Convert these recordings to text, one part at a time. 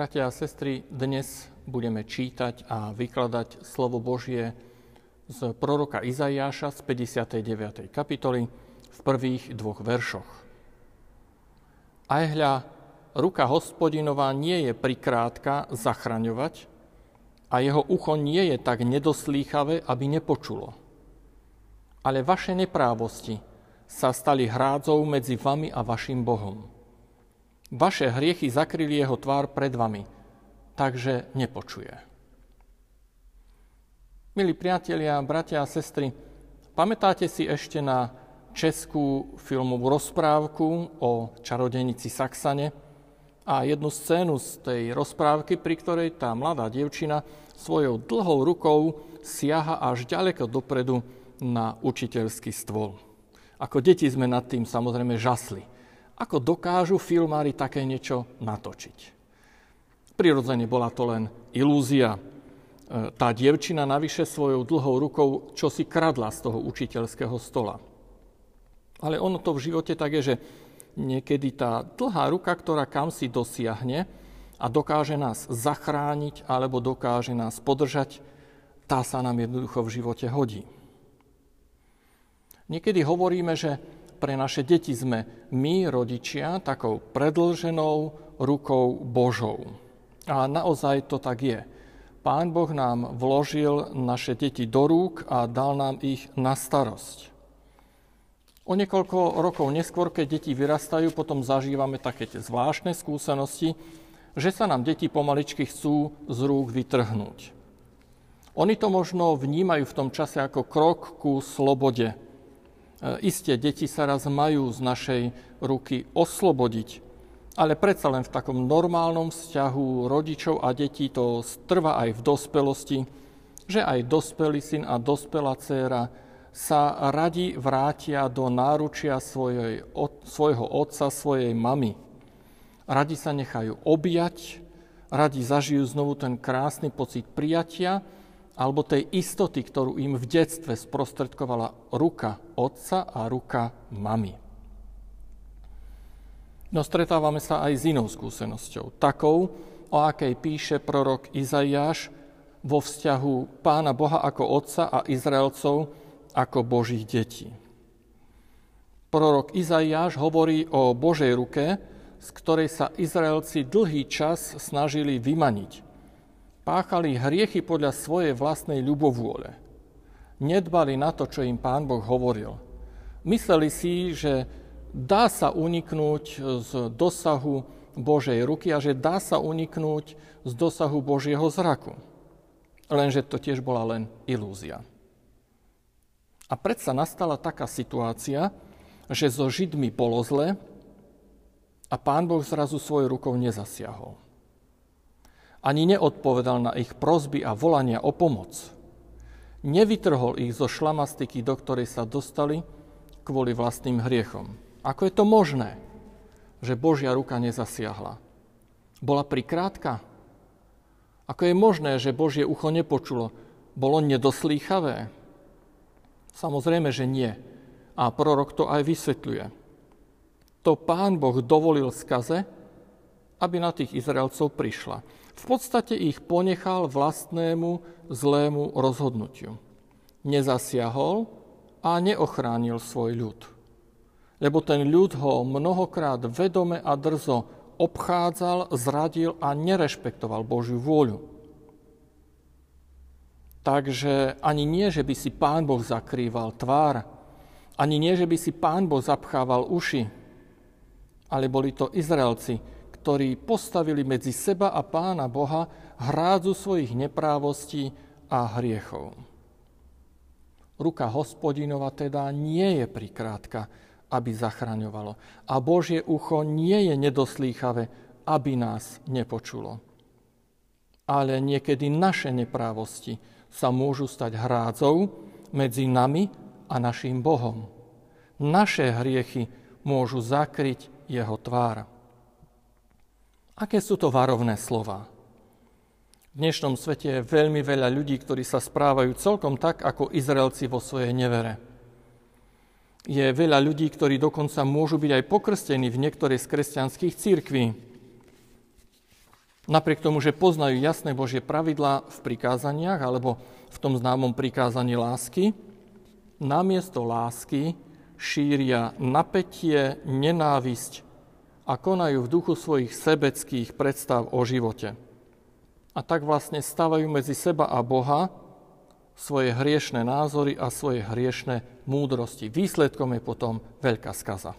Bratia a sestry, dnes budeme čítať a vykladať slovo Božie z proroka Izaiáša z 59. kapitoly v prvých dvoch veršoch. Aj hľa, ruka hospodinová nie je prikrátka zachraňovať a jeho ucho nie je tak nedoslýchavé, aby nepočulo. Ale vaše neprávosti sa stali hrádzou medzi vami a vašim Bohom. Vaše hriechy zakryli jeho tvár pred vami, takže nepočuje. Milí priatelia, bratia a sestry, pamätáte si ešte na českú filmovú rozprávku o čarodenici Saxane a jednu scénu z tej rozprávky, pri ktorej tá mladá dievčina svojou dlhou rukou siaha až ďaleko dopredu na učiteľský stôl. Ako deti sme nad tým samozrejme žasli ako dokážu filmári také niečo natočiť. Prirodzene bola to len ilúzia. E, tá dievčina navyše svojou dlhou rukou čo si kradla z toho učiteľského stola. Ale ono to v živote tak je, že niekedy tá dlhá ruka, ktorá kam si dosiahne a dokáže nás zachrániť alebo dokáže nás podržať, tá sa nám jednoducho v živote hodí. Niekedy hovoríme, že pre naše deti sme my, rodičia, takou predlženou rukou Božou. A naozaj to tak je. Pán Boh nám vložil naše deti do rúk a dal nám ich na starosť. O niekoľko rokov neskôr, keď deti vyrastajú, potom zažívame také tie zvláštne skúsenosti, že sa nám deti pomaličky chcú z rúk vytrhnúť. Oni to možno vnímajú v tom čase ako krok ku slobode, isté, deti sa raz majú z našej ruky oslobodiť, ale predsa len v takom normálnom vzťahu rodičov a detí to trvá aj v dospelosti, že aj dospelý syn a dospelá dcéra sa radi vrátia do náručia svojej, od, svojho otca, svojej mamy. Radi sa nechajú objať, radi zažijú znovu ten krásny pocit prijatia, alebo tej istoty, ktorú im v detstve sprostredkovala ruka otca a ruka mamy. No stretávame sa aj s inou skúsenosťou, takou, o akej píše prorok Izaiáš vo vzťahu pána Boha ako otca a Izraelcov ako Božích detí. Prorok Izaiáš hovorí o Božej ruke, z ktorej sa Izraelci dlhý čas snažili vymaniť – páchali hriechy podľa svojej vlastnej ľubovôle. Nedbali na to, čo im Pán Boh hovoril. Mysleli si, že dá sa uniknúť z dosahu Božej ruky a že dá sa uniknúť z dosahu Božieho zraku. Lenže to tiež bola len ilúzia. A predsa nastala taká situácia, že so Židmi bolo zle a pán Boh zrazu svojou rukou nezasiahol ani neodpovedal na ich prozby a volania o pomoc. Nevytrhol ich zo šlamastiky, do ktorej sa dostali kvôli vlastným hriechom. Ako je to možné, že Božia ruka nezasiahla? Bola prikrátka? Ako je možné, že Božie ucho nepočulo? Bolo nedoslýchavé? Samozrejme, že nie. A prorok to aj vysvetľuje. To pán Boh dovolil skaze, aby na tých Izraelcov prišla. V podstate ich ponechal vlastnému zlému rozhodnutiu. Nezasiahol a neochránil svoj ľud. Lebo ten ľud ho mnohokrát vedome a drzo obchádzal, zradil a nerešpektoval Božiu vôľu. Takže ani nie, že by si Pán Boh zakrýval tvár, ani nie, že by si Pán Boh zapchával uši, ale boli to Izraelci, ktorí postavili medzi seba a pána Boha hrádzu svojich neprávostí a hriechov. Ruka hospodinova teda nie je prikrátka, aby zachraňovalo. A Božie ucho nie je nedoslýchavé, aby nás nepočulo. Ale niekedy naše neprávosti sa môžu stať hrádzou medzi nami a našim Bohom. Naše hriechy môžu zakryť jeho tvár. Aké sú to varovné slova? V dnešnom svete je veľmi veľa ľudí, ktorí sa správajú celkom tak, ako Izraelci vo svojej nevere. Je veľa ľudí, ktorí dokonca môžu byť aj pokrstení v niektorej z kresťanských církví. Napriek tomu, že poznajú jasné Božie pravidlá v prikázaniach alebo v tom známom prikázaní lásky, namiesto lásky šíria napätie, nenávisť a konajú v duchu svojich sebeckých predstav o živote. A tak vlastne stavajú medzi seba a Boha svoje hriešne názory a svoje hriešne múdrosti. Výsledkom je potom veľká skaza.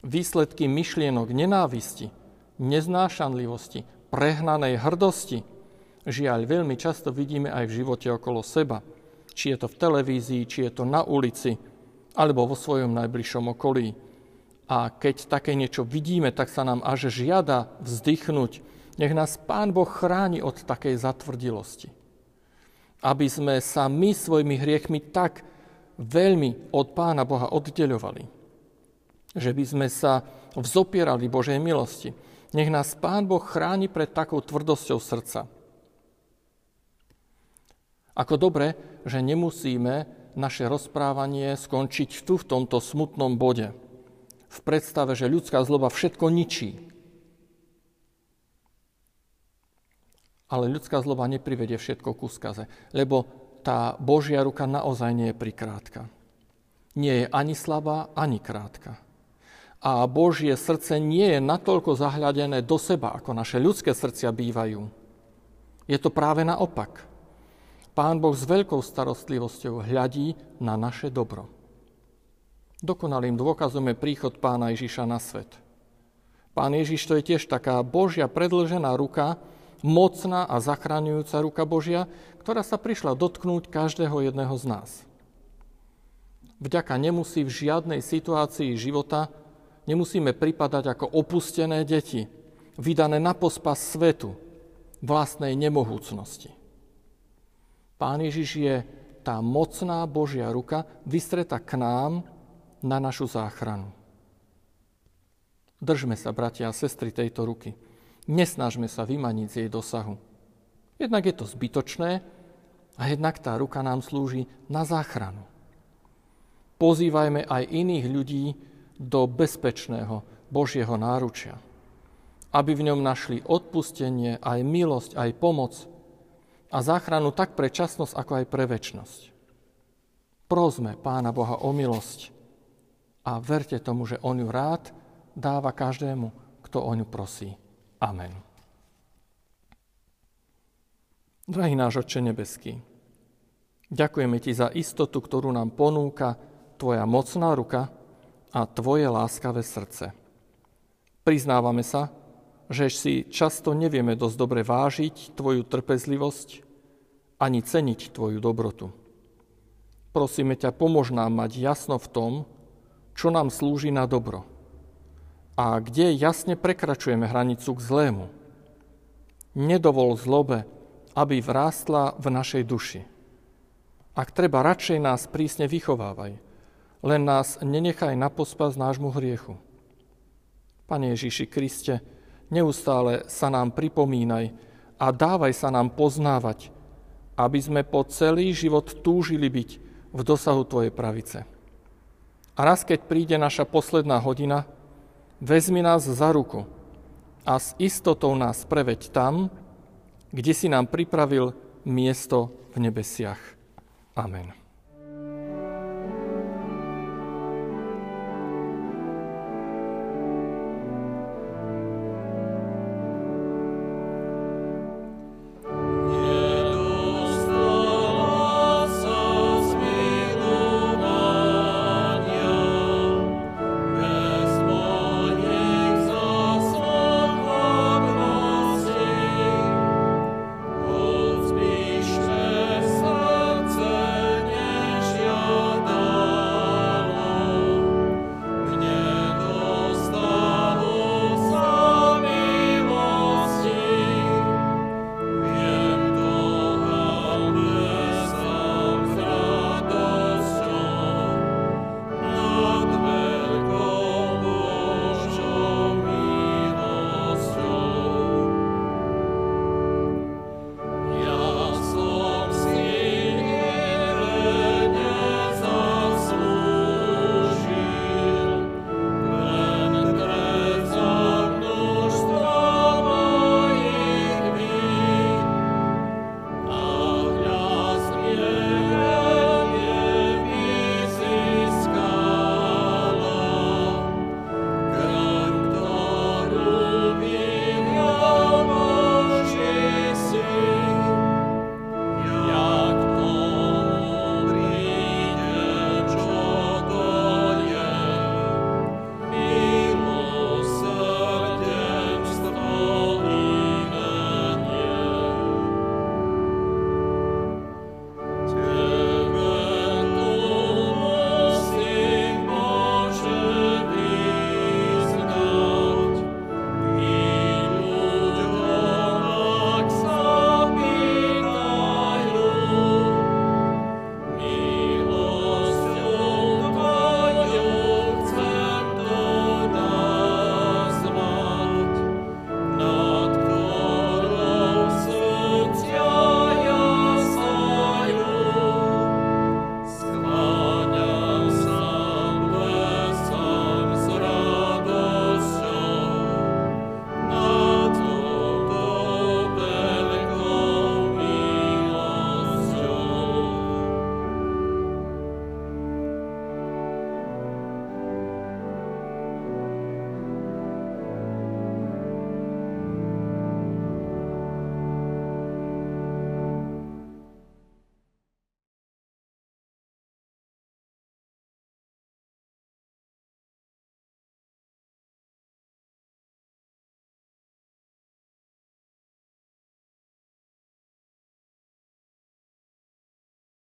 Výsledky myšlienok nenávisti, neznášanlivosti, prehnanej hrdosti, žiaľ veľmi často vidíme aj v živote okolo seba. Či je to v televízii, či je to na ulici, alebo vo svojom najbližšom okolí. A keď také niečo vidíme, tak sa nám až žiada vzdychnúť. Nech nás Pán Boh chráni od takej zatvrdilosti. Aby sme sa my svojimi hriechmi tak veľmi od Pána Boha oddeľovali. Že by sme sa vzopierali Božej milosti. Nech nás Pán Boh chráni pred takou tvrdosťou srdca. Ako dobre, že nemusíme naše rozprávanie skončiť tu v tomto smutnom bode v predstave, že ľudská zloba všetko ničí. Ale ľudská zloba neprivedie všetko ku skaze, lebo tá Božia ruka naozaj nie je prikrátka. Nie je ani slabá, ani krátka. A Božie srdce nie je natoľko zahľadené do seba, ako naše ľudské srdcia bývajú. Je to práve naopak. Pán Boh s veľkou starostlivosťou hľadí na naše dobro. Dokonalým dôkazom je príchod pána Ježiša na svet. Pán Ježiš to je tiež taká Božia predlžená ruka, mocná a zachraňujúca ruka Božia, ktorá sa prišla dotknúť každého jedného z nás. Vďaka nemusí v žiadnej situácii života nemusíme pripadať ako opustené deti, vydané na pospas svetu, vlastnej nemohúcnosti. Pán Ježiš je tá mocná Božia ruka vystretá k nám na našu záchranu. Držme sa, bratia a sestry, tejto ruky. Nesnažme sa vymaniť z jej dosahu. Jednak je to zbytočné a jednak tá ruka nám slúži na záchranu. Pozývajme aj iných ľudí do bezpečného Božieho náručia, aby v ňom našli odpustenie, aj milosť, aj pomoc a záchranu tak pre časnosť, ako aj pre väčnosť. Prosme Pána Boha o milosť, a verte tomu, že On ju rád dáva každému, kto o ňu prosí. Amen. Drahý náš Otče nebeský, ďakujeme Ti za istotu, ktorú nám ponúka Tvoja mocná ruka a Tvoje láskavé srdce. Priznávame sa, že si často nevieme dosť dobre vážiť Tvoju trpezlivosť ani ceniť Tvoju dobrotu. Prosíme ťa, pomôž nám mať jasno v tom, čo nám slúži na dobro a kde jasne prekračujeme hranicu k zlému. Nedovol zlobe, aby vrástla v našej duši. Ak treba, radšej nás prísne vychovávaj, len nás nenechaj na pospas nášmu hriechu. Pane Ježiši Kriste, neustále sa nám pripomínaj a dávaj sa nám poznávať, aby sme po celý život túžili byť v dosahu Tvojej pravice. A raz, keď príde naša posledná hodina, vezmi nás za ruku a s istotou nás preveď tam, kde si nám pripravil miesto v nebesiach. Amen.